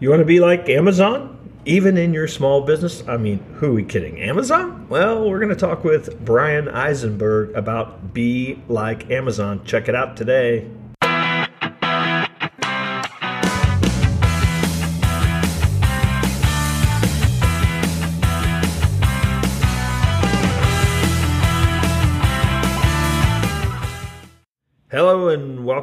You want to be like Amazon? Even in your small business? I mean, who are we kidding? Amazon? Well, we're going to talk with Bryan Eisenberg about Be Like Amazon. Check it out today.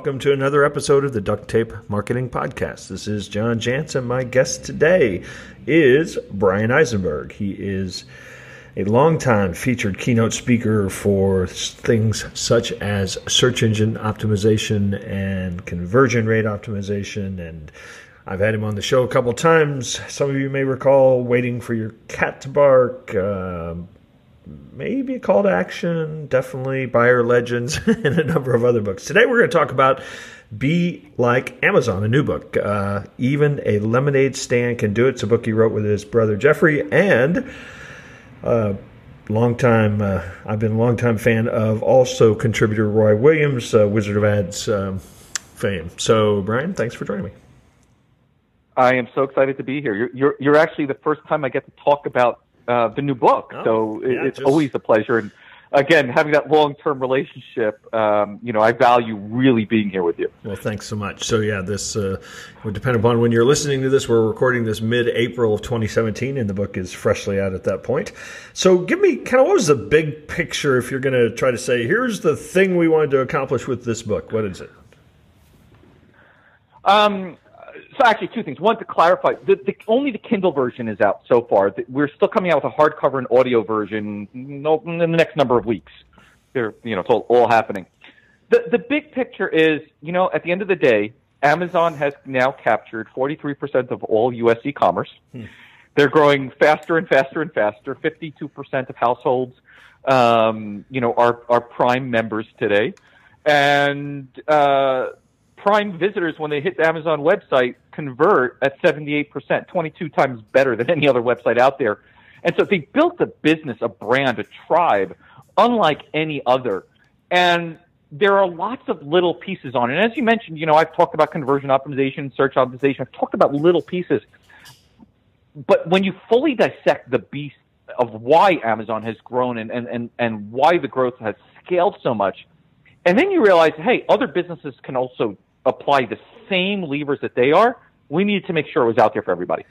Welcome to another episode of the Duct Tape Marketing Podcast. This is John Jantsch. My guest today is Bryan Eisenberg. He is a longtime featured keynote speaker for things such as search engine optimization and conversion rate optimization. And I've had him on the show a couple times. Some of you may recall Waiting for Your Cat to Bark. Uh, maybe a call to action, definitely buyer legends, and a number of other books. Today we're going to talk about Be Like Amazon, a new book. Uh, Even a lemonade stand can do it. It's a book he wrote with his brother Jeffrey and. Uh, long time uh, I've been a long time fan of also contributor Roy Williams, uh, Wizard of Ads um, fame. So Bryan, thanks for joining me. I am so excited to be here. You're, you're, you're actually the first time I get to talk about uh, the new book. Oh, so yeah, it's just... always a pleasure. And again, having that long term relationship, um, you know, I value really being here with you. Well, thanks so much. So, yeah, this uh, would depend upon when you're listening to this. We're recording this mid April of 2017, and the book is freshly out at that point. So, give me kind of what was the big picture if you're going to try to say, here's the thing we wanted to accomplish with this book? What is it? Um, so actually two things. One to clarify, the, the, only the Kindle version is out so far. We're still coming out with a hardcover and audio version in the next number of weeks. They're, you know, it's all, all happening. The, the big picture is, you know, at the end of the day, Amazon has now captured 43% of all U.S. e-commerce. Hmm. They're growing faster and faster and faster. 52% of households, um, you know, are, are Prime members today. And, uh, Prime visitors, when they hit the Amazon website, convert at 78%, 22 times better than any other website out there. And so they built a business, a brand, a tribe, unlike any other. And there are lots of little pieces on it. And as you mentioned, you know, I've talked about conversion optimization, search optimization. I've talked about little pieces. But when you fully dissect the beast of why Amazon has grown and, and, and, and why the growth has scaled so much, and then you realize, hey, other businesses can also apply the same levers that they are, we needed to make sure it was out there for everybody.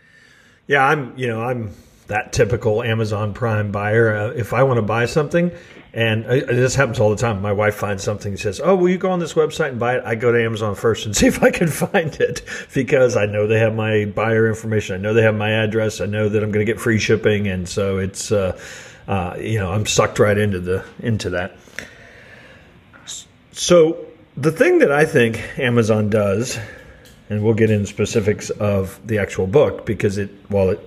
Yeah, I'm, you know, I'm that typical Amazon Prime buyer. Uh, if I want to buy something, and uh, this happens all the time, my wife finds something and says, "Oh, will you go on this website and buy it?" I go to Amazon first and see if I can find it because I know they have my buyer information. I know they have my address. I know that I'm going to get free shipping, and so it's, uh, uh, you know, I'm sucked right into the into that. So the thing that I think Amazon does, and we'll get into specifics of the actual book because it, while it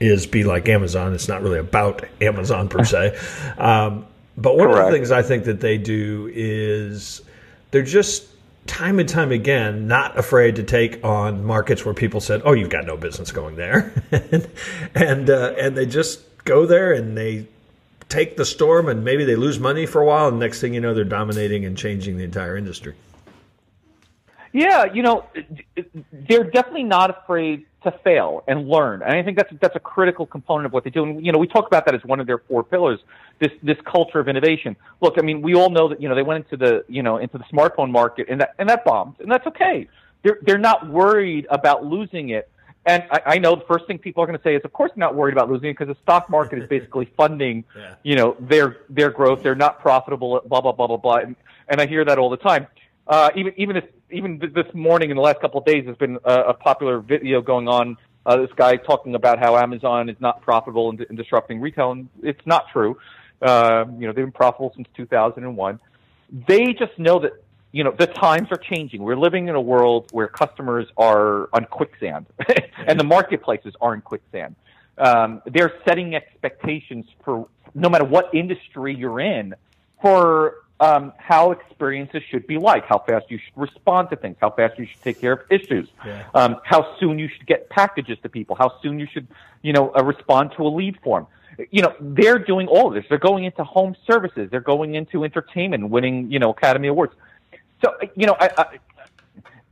is be like Amazon, it's not really about Amazon per se. Um, but one Correct. of the things I think that they do is they're just time and time again not afraid to take on markets where people said, "Oh, you've got no business going there," and and, uh, and they just go there and they take the storm and maybe they lose money for a while, and next thing you know, they're dominating and changing the entire industry. Yeah, you know, they're definitely not afraid to fail and learn, and I think that's that's a critical component of what they do. And you know, we talk about that as one of their four pillars. This this culture of innovation. Look, I mean, we all know that you know they went into the you know into the smartphone market and that and that bombed, and that's okay. They're they're not worried about losing it and I, I know the first thing people are going to say is, of course, not worried about losing it because the stock market is basically funding, yeah. you know, their their growth. They're not profitable. Blah blah blah blah blah. And, and I hear that all the time. Uh, even even this even this morning in the last couple of days, there's been a, a popular video going on. Uh, this guy talking about how Amazon is not profitable and, in disrupting retail, and it's not true. Uh, you know, they've been profitable since 2001. They just know that you know, the times are changing. We're living in a world where customers are on quicksand and the marketplaces are in quicksand. Um, they're setting expectations for no matter what industry you're in for um, how experiences should be like, how fast you should respond to things, how fast you should take care of issues, yeah. um, how soon you should get packages to people, how soon you should, you know, uh, respond to a lead form. You know, they're doing all of this. They're going into home services. They're going into entertainment, winning, you know, Academy Awards. So you know, I, I,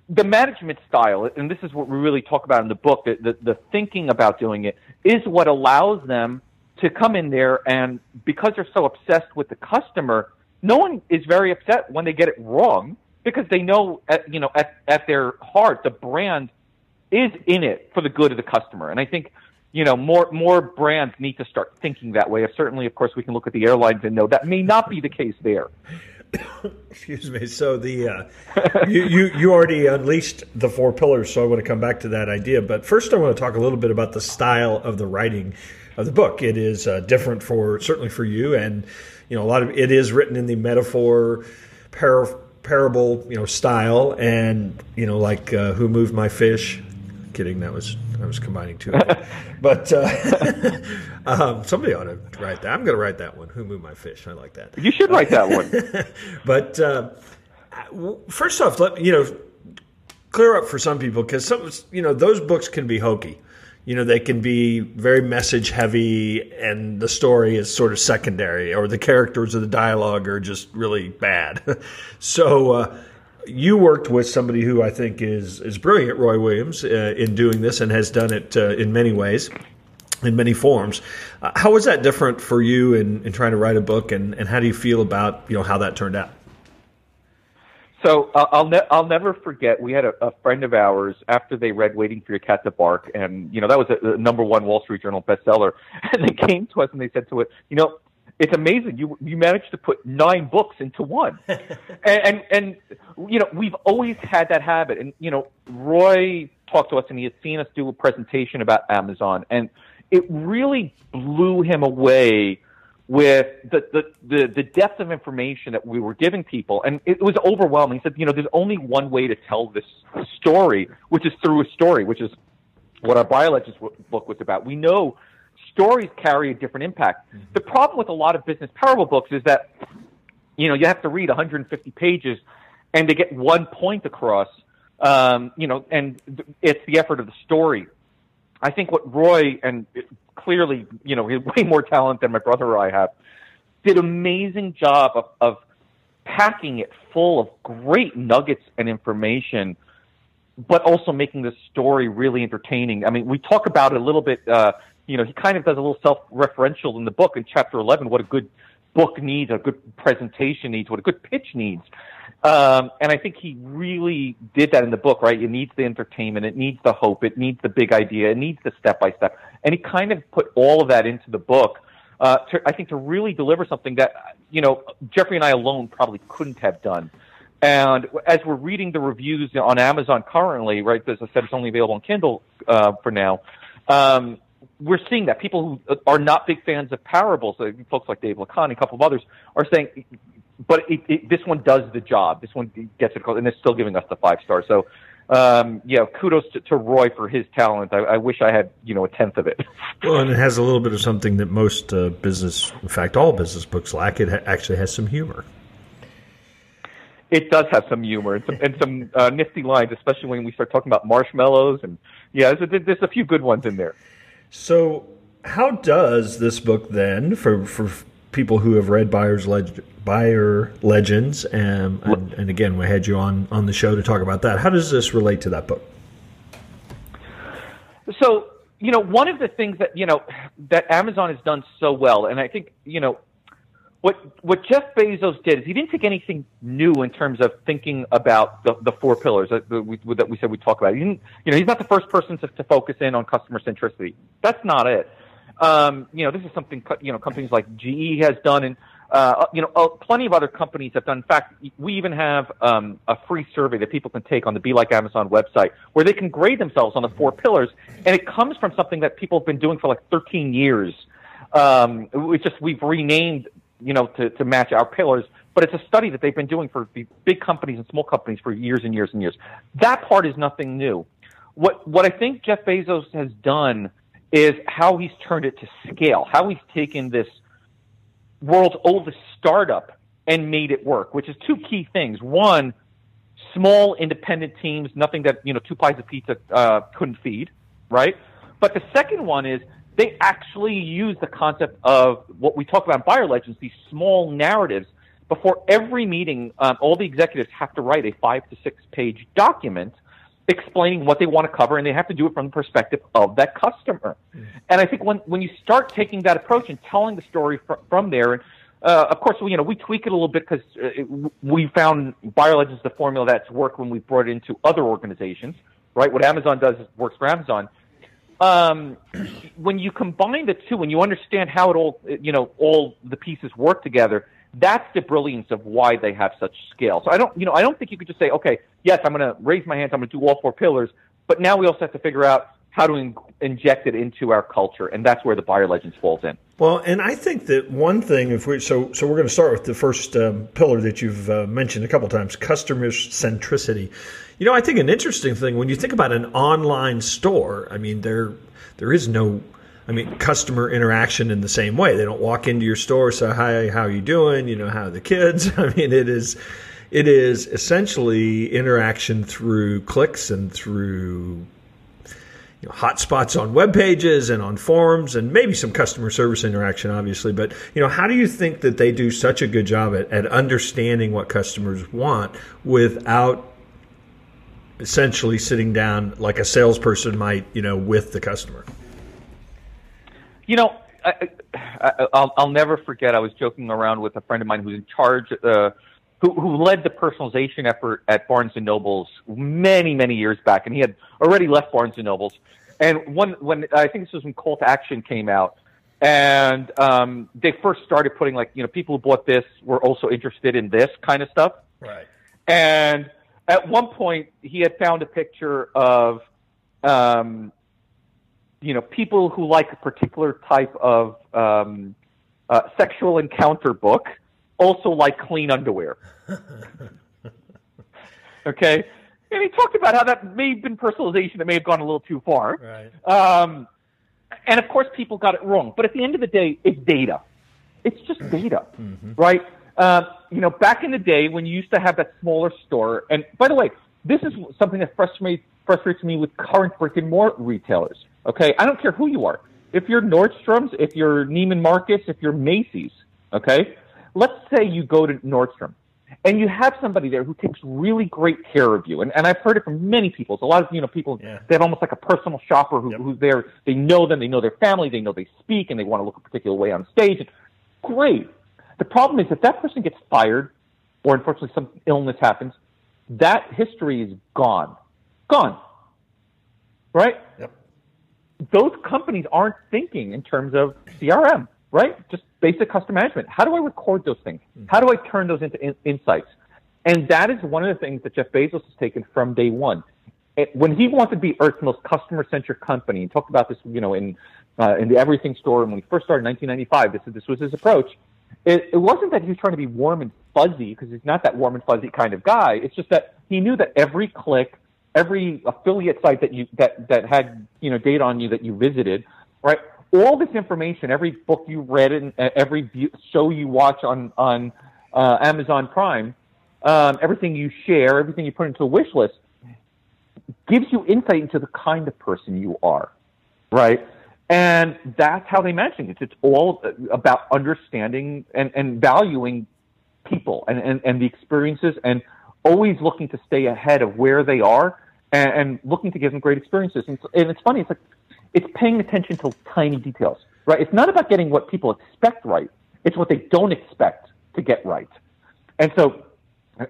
the management style, and this is what we really talk about in the book, the, the, the thinking about doing it is what allows them to come in there and because they're so obsessed with the customer, no one is very upset when they get it wrong because they know at you know at, at their heart the brand is in it for the good of the customer. And I think you know more more brands need to start thinking that way. Certainly, of course, we can look at the airlines and know that may not be the case there. Excuse me. So the uh, you, you you already unleashed the four pillars, so I want to come back to that idea. But first, I want to talk a little bit about the style of the writing of the book. It is uh, different for certainly for you, and you know a lot of it is written in the metaphor, par- parable, you know, style, and you know, like uh, who moved my fish. Kidding, that was I was combining two. but uh, um, somebody ought to write that. I'm going to write that one. Who moved my fish? I like that. You should write that one. but uh, first off, let me you know, clear up for some people because some you know those books can be hokey you know they can be very message heavy and the story is sort of secondary or the characters or the dialogue are just really bad so uh, you worked with somebody who i think is is brilliant roy williams uh, in doing this and has done it uh, in many ways in many forms uh, how was that different for you in, in trying to write a book and, and how do you feel about you know how that turned out so uh, I'll ne- I'll never forget. We had a, a friend of ours after they read "Waiting for Your Cat to Bark," and you know that was a, a number one Wall Street Journal bestseller. And they came to us and they said to it, you know, it's amazing you you managed to put nine books into one, and, and and you know we've always had that habit. And you know, Roy talked to us and he had seen us do a presentation about Amazon, and it really blew him away with the, the, the, the depth of information that we were giving people. And it was overwhelming. He said, you know, there's only one way to tell this story, which is through a story, which is what our Buyer Legends book was about. We know stories carry a different impact. Mm-hmm. The problem with a lot of business parable books is that, you know, you have to read 150 pages and to get one point across, um, you know, and it's the effort of the story. I think what Roy and clearly, you know, he's way more talent than my brother or I have, did an amazing job of, of packing it full of great nuggets and information, but also making the story really entertaining. I mean, we talk about it a little bit. Uh, you know, he kind of does a little self-referential in the book in chapter 11. What a good book needs, a good presentation needs, what a good pitch needs. Um, and I think he really did that in the book, right? It needs the entertainment, it needs the hope, it needs the big idea, it needs the step by step. And he kind of put all of that into the book. Uh, to, I think to really deliver something that, you know, Jeffrey and I alone probably couldn't have done. And as we're reading the reviews on Amazon currently, right, as I said, it's only available on Kindle uh, for now. Um, we're seeing that people who are not big fans of parables, uh, folks like Dave Lacan, and a couple of others, are saying but it, it, this one does the job. This one gets it, called and it's still giving us the five stars. So, um, yeah, kudos to, to, Roy for his talent. I, I, wish I had, you know, a tenth of it. well, and it has a little bit of something that most uh, business, in fact, all business books lack. It ha- actually has some humor. It does have some humor and some, and some uh, nifty lines, especially when we start talking about marshmallows. And yeah, there's, there's a few good ones in there. So, how does this book then, for for people who have read Buyer's Leg- Buyer Legends, um, and, and again, we had you on on the show to talk about that. How does this relate to that book? So, you know, one of the things that you know that Amazon has done so well, and I think you know what what Jeff Bezos did is he didn't take anything new in terms of thinking about the, the four pillars that we, that we said we talk about. He didn't, you know, he's not the first person to, to focus in on customer centricity. That's not it. Um, you know, this is something you know companies like GE has done, and uh, you know, uh, plenty of other companies have done. In fact, we even have um, a free survey that people can take on the Be Like Amazon website, where they can grade themselves on the four pillars, and it comes from something that people have been doing for like 13 years. Um, it's just we've renamed, you know, to, to match our pillars, but it's a study that they've been doing for big companies and small companies for years and years and years. That part is nothing new. What what I think Jeff Bezos has done is how he's turned it to scale, how he's taken this world's oldest startup and made it work, which is two key things. One, small independent teams, nothing that, you know, two pies of pizza uh, couldn't feed, right? But the second one is they actually use the concept of what we talk about in Buyer Legends, these small narratives before every meeting, um, all the executives have to write a five to six page document explaining what they want to cover, and they have to do it from the perspective of that customer. Mm. And I think when when you start taking that approach and telling the story fr- from there, and uh, of course, you know, we tweak it a little bit because uh, we found BuyerLegends the formula that's worked when we brought it into other organizations, right? What Amazon does works for Amazon. Um, when you combine the two, when you understand how it all, you know, all the pieces work together, that's the brilliance of why they have such scale. So I don't, you know, I don't think you could just say, okay, yes, I'm going to raise my hands, I'm going to do all four pillars, but now we also have to figure out how to in- inject it into our culture, and that's where the BuyerLegends falls in. Well, and I think that one thing, if we so so we're going to start with the first um, pillar that you've uh, mentioned a couple times, customer centricity. You know, I think an interesting thing when you think about an online store. I mean, there there is no I mean, customer interaction in the same way. They don't walk into your store, say, hi, how are you doing? You know, how are the kids? I mean, it is, it is essentially interaction through clicks and through you know, hotspots on web pages and on forums and maybe some customer service interaction, obviously. But, you know, how do you think that they do such a good job at, at understanding what customers want without essentially sitting down like a salesperson might, you know, with the customer? You know, I, will I'll never forget. I was joking around with a friend of mine who's in charge, uh, who, who led the personalization effort at Barnes and Nobles many, many years back, and he had already left Barnes and Nobles. And one, when I think this was when Call to Action came out, and um, they first started putting like, you know, people who bought this were also interested in this kind of stuff. Right. And at one point, he had found a picture of um, you know, people who like a particular type of um, uh, sexual encounter book also like clean underwear. okay, and he talked about how that may have been personalization that may have gone a little too far. Right. Um, and of course, people got it wrong. But at the end of the day, it's data. It's just data, mm-hmm. right? Uh, you know, back in the day when you used to have that smaller store, and by the way, this is something that frustrates frustrates me with current brick and mortar retailers. Okay, I don't care who you are. If you're Nordstrom's, if you're Neiman Marcus, if you're Macy's, okay, let's say you go to Nordstrom and you have somebody there who takes really great care of you. And, and I've heard it from many people. So a lot of, you know, people, yeah. they have almost like a personal shopper who, yep. who's there. They know them, they know their family, they know they speak, and they want to look a particular way on stage. Great. The problem is if that person gets fired or unfortunately some illness happens, that history is gone. Gone. Right? Yep those companies aren't thinking in terms of CRM, right? Just basic customer management. How do I record those things? Hmm. How do I turn those into in- insights? And that is one of the things that Jeff Bezos has taken from day one. It, when he wanted to be Earth's most customer-centric company, he talked about this, you know, in uh, in the Everything Store, and when he first started in 1995, this this was his approach. It, it wasn't that he was trying to be warm and fuzzy because he's not that warm and fuzzy kind of guy. It's just that he knew that every click every affiliate site that you that that had you know data on you that you visited, right? All this information, every book you read, and uh, every show you watch on on uh, Amazon Prime, um, everything you share, everything you put into a wish list, gives you insight into the kind of person you are, right? And that's how they manage it. It's all about understanding and, and valuing people and, and, and the experiences and always looking to stay ahead of where they are and, and looking to give them great experiences. And, and it's funny, it's like it's paying attention to tiny details, right? It's not about getting what people expect right. It's what they don't expect to get right. And so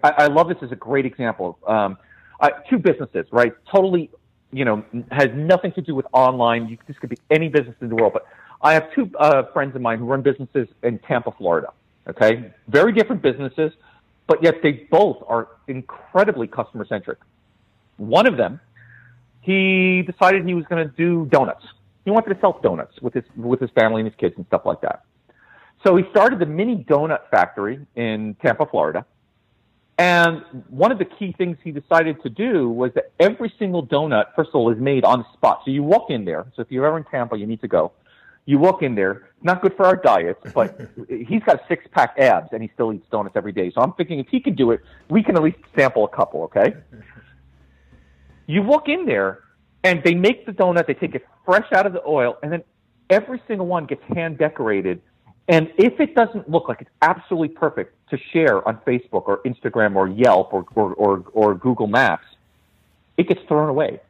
I, I love this as a great example. Um, uh, two businesses, right? Totally, you know, has nothing to do with online. You, this could be any business in the world. But I have two uh, friends of mine who run businesses in Tampa, Florida. Okay, very different businesses, but yet they both are incredibly customer centric. One of them, he decided he was going to do donuts. He wanted to sell donuts with his with his family and his kids and stuff like that. So he started the mini donut factory in Tampa, Florida. And one of the key things he decided to do was that every single donut, first of all, is made on the spot. So you walk in there. So if you're ever in Tampa, you need to go. You walk in there. Not good for our diets, but he's got six pack abs and he still eats donuts every day. So I'm thinking if he can do it, we can at least sample a couple, okay? You walk in there and they make the donut, they take it fresh out of the oil, and then every single one gets hand decorated And if it doesn't look like it's absolutely perfect to share on Facebook or Instagram or Yelp or, or, or, or Google Maps, it gets thrown away.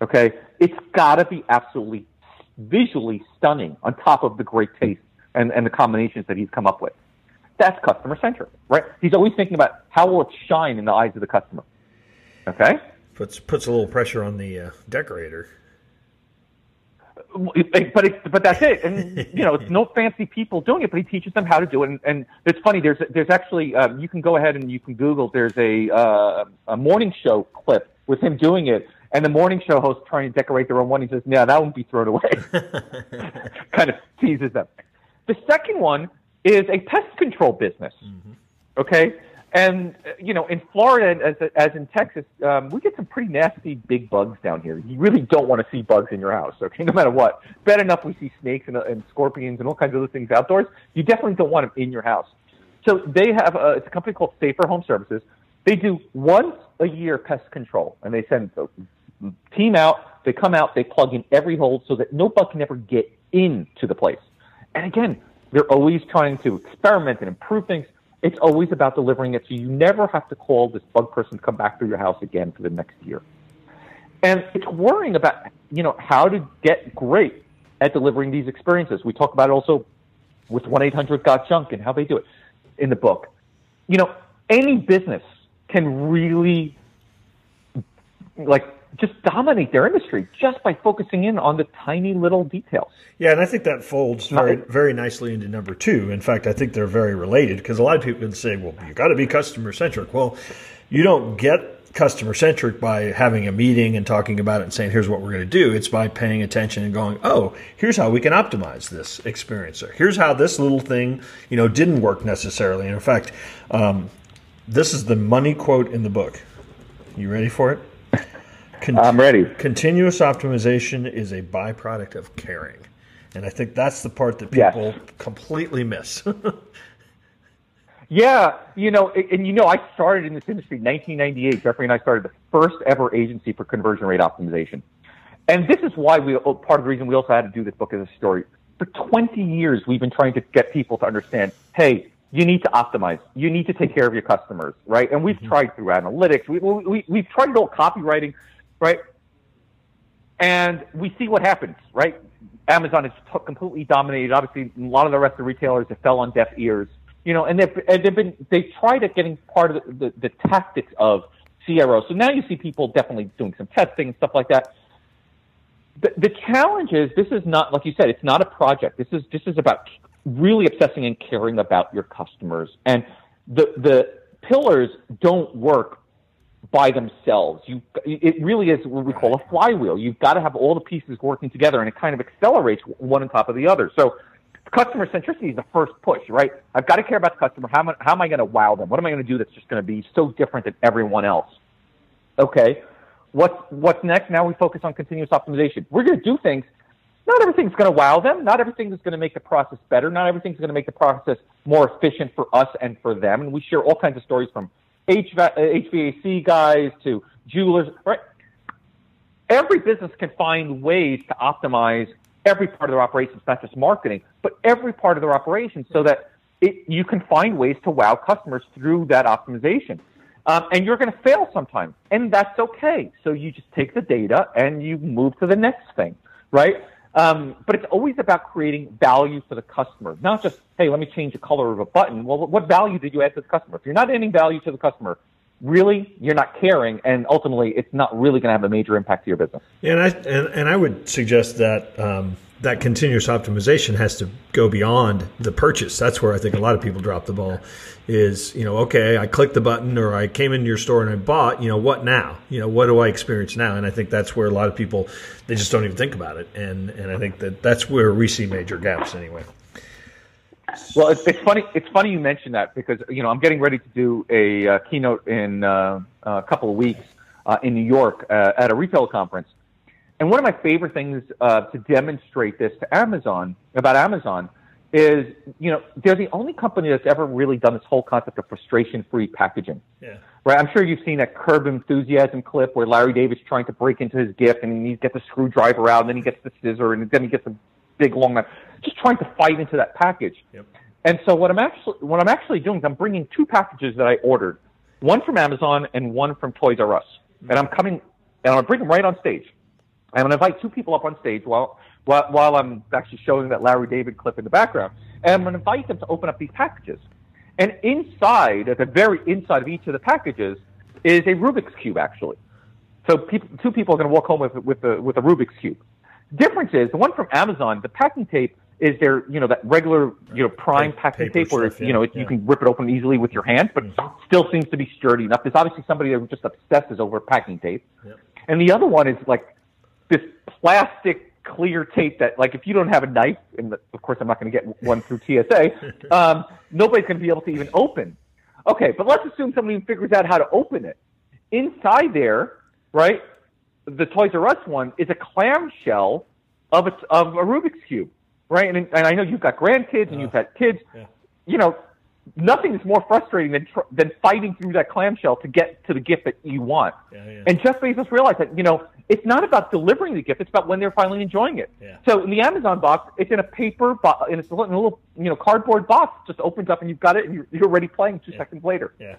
Okay? It's got to be absolutely visually stunning on top of the great taste and, and the combinations that he's come up with. That's customer centric, right? He's always thinking about how will it shine in the eyes of the customer. Okay? Puts puts a little pressure on the uh, decorator. But it's, but that's it, and you know it's no fancy people doing it, but he teaches them how to do it. And, and it's funny. There's there's actually um, you can go ahead and you can Google. There's a uh, a morning show clip with him doing it, and the morning show host trying to decorate their own one. He says, "Yeah, that won't be thrown away." kind of teases them. The second one is a pest control business. Mm-hmm. Okay, and uh, you know, in Florida as as in Texas, um, we get some pretty nasty big bugs down here. You really don't want to see bugs in your house. Okay, no matter what. Bad enough we see snakes and, uh, and scorpions and all kinds of other things outdoors. You definitely don't want them in your house. So they have a, it's a company called Safer Home Services. They do once a year pest control, and they send a team out. They come out, they plug in every hole so that no bug can ever get into the place. And again, they're always trying to experiment and improve things. It's always about delivering it so you never have to call this bug person to come back through your house again for the next year. And it's worrying about, you know, how to get great at delivering these experiences. We talk about it also with 1-800-GOT-JUNK and how they do it in the book. You know, any business can really like just dominate their industry just by focusing in on the tiny little details. Yeah, and I think that folds very, very nicely into number two. In fact, I think they're very related because a lot of people can say, well, you've got to be customer centric. Well, you don't get customer centric by having a meeting and talking about it and saying, here's what we're going to do. It's by paying attention and going, oh, here's how we can optimize this experience. Or here's how this little thing, you know, didn't work necessarily. And in fact, um, this is the money quote in the book. You ready for it? Con- I'm ready. Continuous optimization is a byproduct of caring. And I think that's the part that people yes. completely miss. yeah, you know, and you know, I started in this industry in 1998. Jeffrey and I started the first ever agency for conversion rate optimization. And this is why we, oh, part of the reason we also had to do this book as a story. For 20 years, we've been trying to get people to understand, hey, you need to optimize. You need to take care of your customers, right? And we've mm-hmm. tried through analytics. We, we, we've tried all copywriting right? And we see what happens, right? Amazon has t- completely dominated. Obviously, a lot of the rest of the retailers have fell on deaf ears. You know, and they've, and they've been they tried at getting part of the, the, the tactics of CRO. So now you see people definitely doing some testing and stuff like that. The, the challenge is this is not like you said. It's not a project. This is this is about really obsessing and caring about your customers. And the the pillars don't work by themselves. You, it really is what we call a flywheel. You've got to have all the pieces working together, and it kind of accelerates one on top of the other. So, customer centricity is the first push, right? I've got to care about the customer. How am, I, how am I going to wow them? What am I going to do that's just going to be so different than everyone else? Okay, what's what's next? Now we focus on continuous optimization. We're going to do things. Not everything's going to wow them. Not everything is going to make the process better. Not everything's going to make the process more efficient for us and for them. And we share all kinds of stories from HVAC guys to jewelers, right? Every business can find ways to optimize every part of their operations, not just marketing, but every part of their operations so that it, you can find ways to wow customers through that optimization. Um, and you're going to fail sometimes, and that's okay. So you just take the data and you move to the next thing, right? Um, but it's always about creating value for the customer, not just, hey, let me change the color of a button. Well, what value did you add to the customer? If you're not adding value to the customer, really, you're not caring, and ultimately, it's not really going to have a major impact to your business. And I and, and I would suggest that um, that continuous optimization has to go beyond the purchase. That's where I think a lot of people drop the ball. Is you know, okay, I clicked the button or I came into your store and I bought. You know, what now? You know, what do I experience now? And I think that's where a lot of people they just don't even think about it. And and I think that that's where we see major gaps anyway. Well, it's, it's funny. It's funny you mentioned that because you know I'm getting ready to do a uh, keynote in uh, a couple of weeks uh, in New York uh, at a retail conference and one of my favorite things uh, to demonstrate this to Amazon about Amazon is, you know, they're the only company that's ever really done this whole concept of frustration-free packaging. Yeah. Right. I'm sure you've seen that Curb Enthusiasm clip where Larry David's trying to break into his gift and he gets the screwdriver out and then he gets the scissor and then he gets the big long knife, just trying to fight into that package. Yep. And so what I'm actually what I'm actually doing is I'm bringing two packages that I ordered, one from Amazon and one from Toys R Us, and I'm coming and I'm bring them right on stage. I'm gonna invite two people up on stage while while, while I'm actually showing that Larry David clip in the background, and I'm gonna invite them to open up these packages. And inside, at the very inside of each of the packages, is a Rubik's cube actually. So people, two people are going to walk home with with a with a Rubik's cube. Difference is the one from Amazon. The packing tape is there, you know, that regular, you know, prime Pa- packing tape where stuff, you know yeah, you yeah. can rip it open easily with your hands, but still seems to be sturdy enough. There's obviously somebody that just obsesses over packing tape, Yep. and the other one is like this plastic clear tape that, like, if you don't have a knife, and of course I'm not going to get one through TSA, um, nobody's going to be able to even open. Okay, but let's assume somebody figures out how to open it. Inside there, right, the Toys R Us one is a clamshell of a, of a Rubik's cube, right? And, and I know you've got grandkids and you've had kids. yeah. You know, nothing is more frustrating than tr- than fighting through that clamshell to get to the gift that you want. Yeah, yeah. And Jeff Bezos realized that you know it's not about delivering the gift; it's about when they're finally enjoying it. Yeah. So in the Amazon box, it's in a paper box, and it's in a little you know cardboard box. Just opens up and you've got it, and you're, you're already playing two seconds later. Yeah.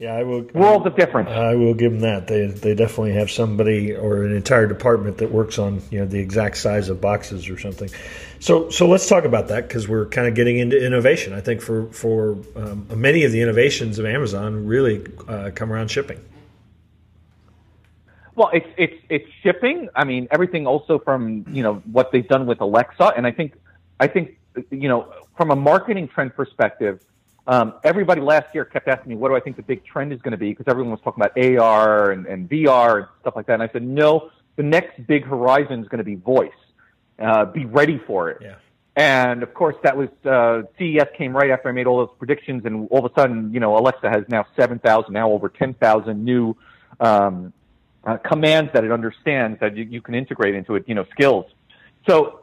Yeah, I will. Worlds of difference. I will give them that. They they definitely have somebody or an entire department that works on you know the exact size of boxes or something. So so let's talk about that because we're kind of getting into innovation. I think for for um, many of the innovations of Amazon really uh, come around shipping. Well, it's it's it's shipping. I mean, everything also from you know what they've done with Alexa, and I think I think you know from a marketing trend perspective, um, everybody last year kept asking me, what do I think the big trend is going to be? Because everyone was talking about AR and, and VR and stuff like that, and I said, no, the next big horizon is going to be voice. Uh, be ready for it. Yeah. And of course, that was uh, CES came right after I made all those predictions, and all of a sudden, you know, Alexa has now seven thousand, now over ten thousand new um, uh, commands that it understands that you, you can integrate into it, you know, skills. So,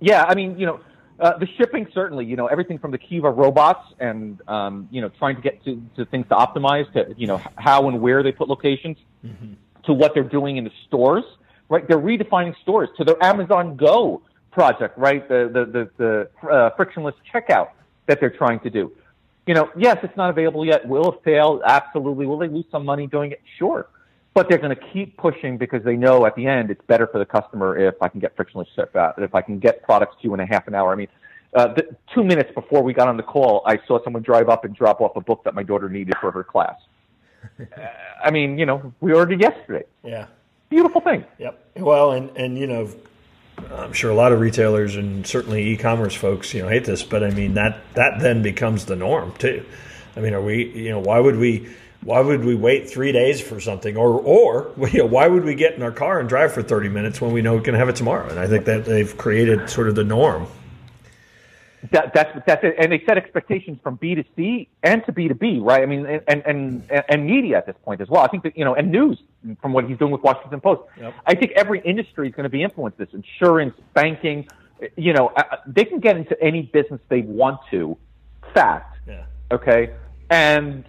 yeah, I mean, you know, uh, the shipping certainly, you know, everything from the Kiva robots and um, you know trying to get to, to things to optimize to you know how and where they put locations to what they're doing in the stores. Right, they're redefining stores to their Amazon Go project. Right, the the the, the uh, frictionless checkout that they're trying to do. You know, yes, it's not available yet. Will it fail? Absolutely. Will they lose some money doing it? Sure. But they're going to keep pushing because they know at the end it's better for the customer if I can get frictionless checkout, if I can get products to you in a half an hour. I mean, uh, the, two minutes before we got on the call, I saw someone drive up and drop off a book that my daughter needed for her class. uh, I mean, you know, we ordered yesterday. Yeah. Beautiful thing. Yep. Well, and and you know, I'm sure a lot of retailers and certainly e-commerce folks, you know, hate this, but I mean that that then becomes the norm too. I mean, are we, you know, why would we? Why would we wait three days for something, or or you know, why would we get in our car and drive for thirty minutes when we know we can have it tomorrow? And I think that they've created sort of the norm. That, that's that's it. And they set expectations from B to C and to B to B, right? I mean, and and and media at this point as well. I think that you know, and news from what he's doing with Washington Post. Yep. I think every industry is going to be influenced. This insurance, banking, you know, uh, they can get into any business they want to. fast Yeah. okay, and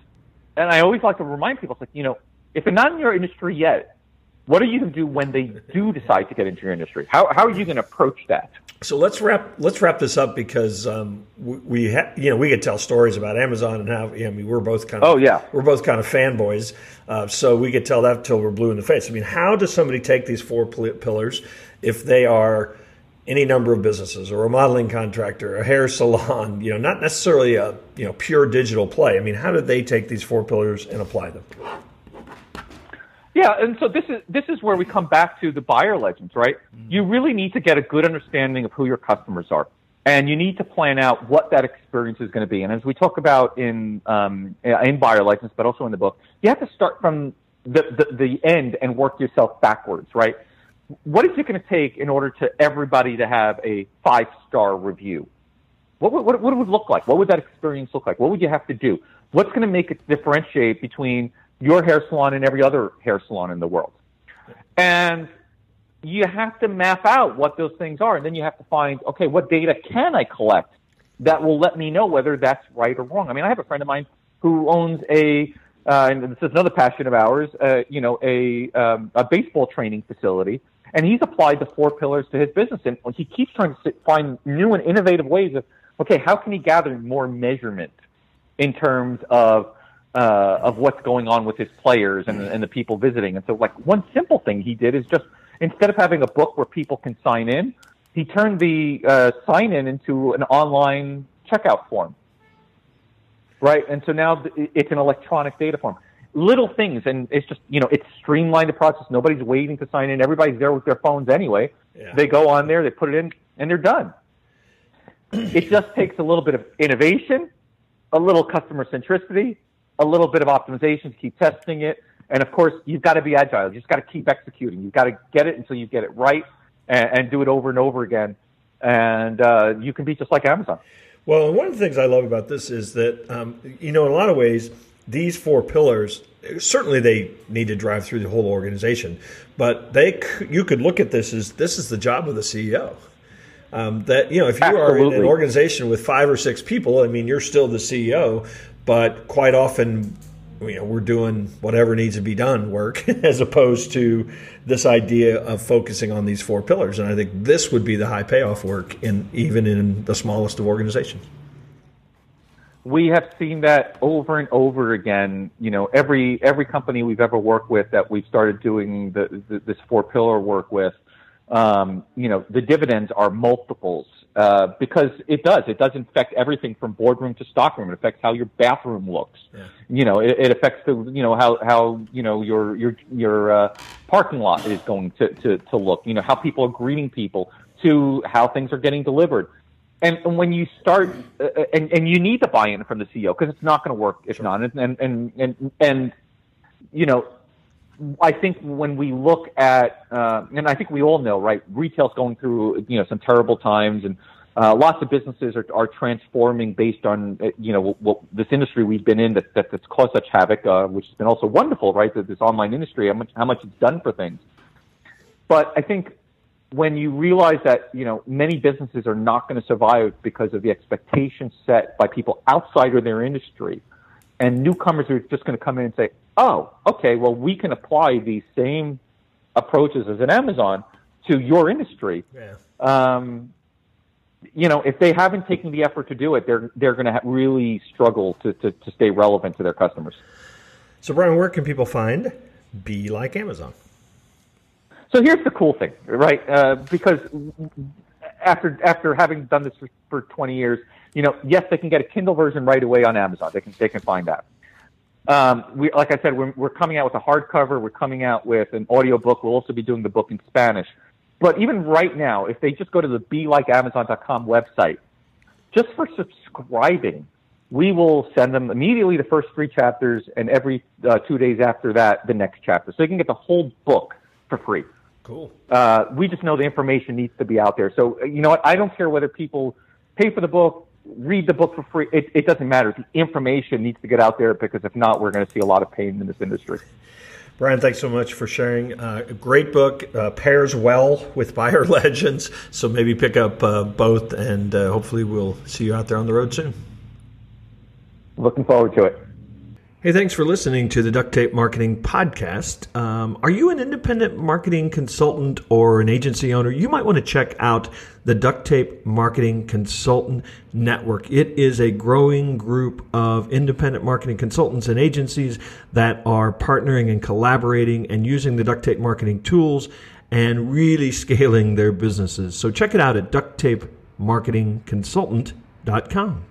and I always like to remind people, it's like you know, if they're not in your industry yet, what are you going to do when they do decide to get into your industry? How how are you going to approach that? So let's wrap let's wrap this up because um, we, we ha- you know we could tell stories about Amazon and how I mean we're both kind of Oh, yeah. we're both kind of fanboys, uh, so we could tell that till we're blue in the face. I mean, how does somebody take these four pillars if they are any number of businesses or a modeling contractor, a hair salon, you know, not necessarily a you know pure digital play. I mean, how do they take these four pillars and apply them? Yeah, and so this is this is where we come back to the buyer legends, right? You really need to get a good understanding of who your customers are, and you need to plan out what that experience is going to be. And as we talk about in um, in buyer legends, but also in the book, you have to start from the, the the end and work yourself backwards, right? What is it going to take in order to everybody to have a five star review? What would, what, what it look like? What would that experience look like? What would you have to do? What's going to make it differentiate between your hair salon and every other hair salon in the world? And you have to map out what those things are, and then you have to find, okay, what data can I collect that will let me know whether that's right or wrong? I mean, I have a friend of mine who owns a, uh, and this is another passion of ours, uh, you know, a, um, a baseball training facility, And he's applied the four pillars to his business, and he keeps trying to find new and innovative ways of, okay, how can he gather more measurement in terms of uh, of what's going on with his players and, and the people visiting. And so, like one simple thing he did is just instead of having a book where people can sign in, he turned the uh, sign in into an online checkout form. Right, and so now it's an electronic data form little things, and it's just you know it's streamlined the process. Nobody's waiting to sign in. Everybody's there with their phones anyway. Yeah. They go on there, they put it in, and they're done. it just takes a little bit of innovation, a little customer centricity, a little bit of optimization to keep testing it, and of course you've got to be agile. You just got to keep executing. You've got to get it until you get it right, and, and do it over and over again, and uh, you can be just like Amazon. Well, one of the things I love about this is that um, you know in a lot of ways these four pillars certainly they need to drive through the whole organization, but they you could look at this as this is the job of the CEO. Um, that you know, if you Absolutely. are in an organization with five or six people, I mean, you're still the CEO, but quite often, you know, we're doing whatever needs to be done work as opposed to this idea of focusing on these four pillars. And I think this would be the high payoff work in even in the smallest of organizations we have seen that over and over again. You know, every every company we've ever worked with that we've started doing the, the, this four pillar work with, um, you know, the dividends are multiples uh, because it does. It does affect everything from boardroom to stockroom. It affects how your bathroom looks. Yeah. You know, it, it, affects the you know how how you know your your your uh, parking lot is going to, to to look. You know how people are greeting people to how things are getting delivered and, and when you start, uh, uh, and, and you need the buy-in from the CEO because it's not going to work if sure. not. And, and, and, and, you know, I think when we look at, uh, and I think we all know, right, retail's going through, you know, some terrible times and, uh, lots of businesses are, are transforming based on, uh, you know, what, what this industry we've been in that, that that's caused such havoc, uh, which has been also wonderful, right? That this online industry, how much, how much it's done for things. But I think when you realize that you know many businesses are not going to survive because of the expectations set by people outside of their industry, and newcomers are just going to come in and say, "Oh, okay, well we can apply these same approaches as an Amazon to your industry." Yeah. Um, you know, if they haven't taken the effort to do it, they're they're going to ha- really struggle to, to to stay relevant to their customers. So, Bryan, where can people find Be Like Amazon? So here's the cool thing, right? Uh, because after after having done this for, for 20 years, you know, yes, they can get a Kindle version right away on Amazon. They can they can find that. Um, we, like I said, we're, we're coming out with a hardcover. We're coming out with an audiobook. We'll also be doing the book in Spanish. But even right now, if they just go to the BeLikeAmazon.com website, just for subscribing, we will send them immediately the first three chapters, and every uh, two days after that, the next chapter. So you can get the whole book for free. Cool. Uh, we just know the information needs to be out there. So you know what? I don't care whether people pay for the book, read the book for free. It, it doesn't matter. The information needs to get out there because if not, we're going to see a lot of pain in this industry. Bryan, thanks so much for sharing. Uh, a great book, uh, pairs well with Buyer Legends. So maybe pick up uh, both, and uh, hopefully we'll see you out there on the road soon. Looking forward to it. Hey, thanks for listening to the Duct Tape Marketing Podcast. Um, are you an independent marketing consultant or an agency owner? You might want to check out the Duct Tape Marketing Consultant Network. It is a growing group of independent marketing consultants and agencies that are partnering and collaborating and using the duct tape marketing tools and really scaling their businesses. So check it out at ducttapemarketingconsultant.com.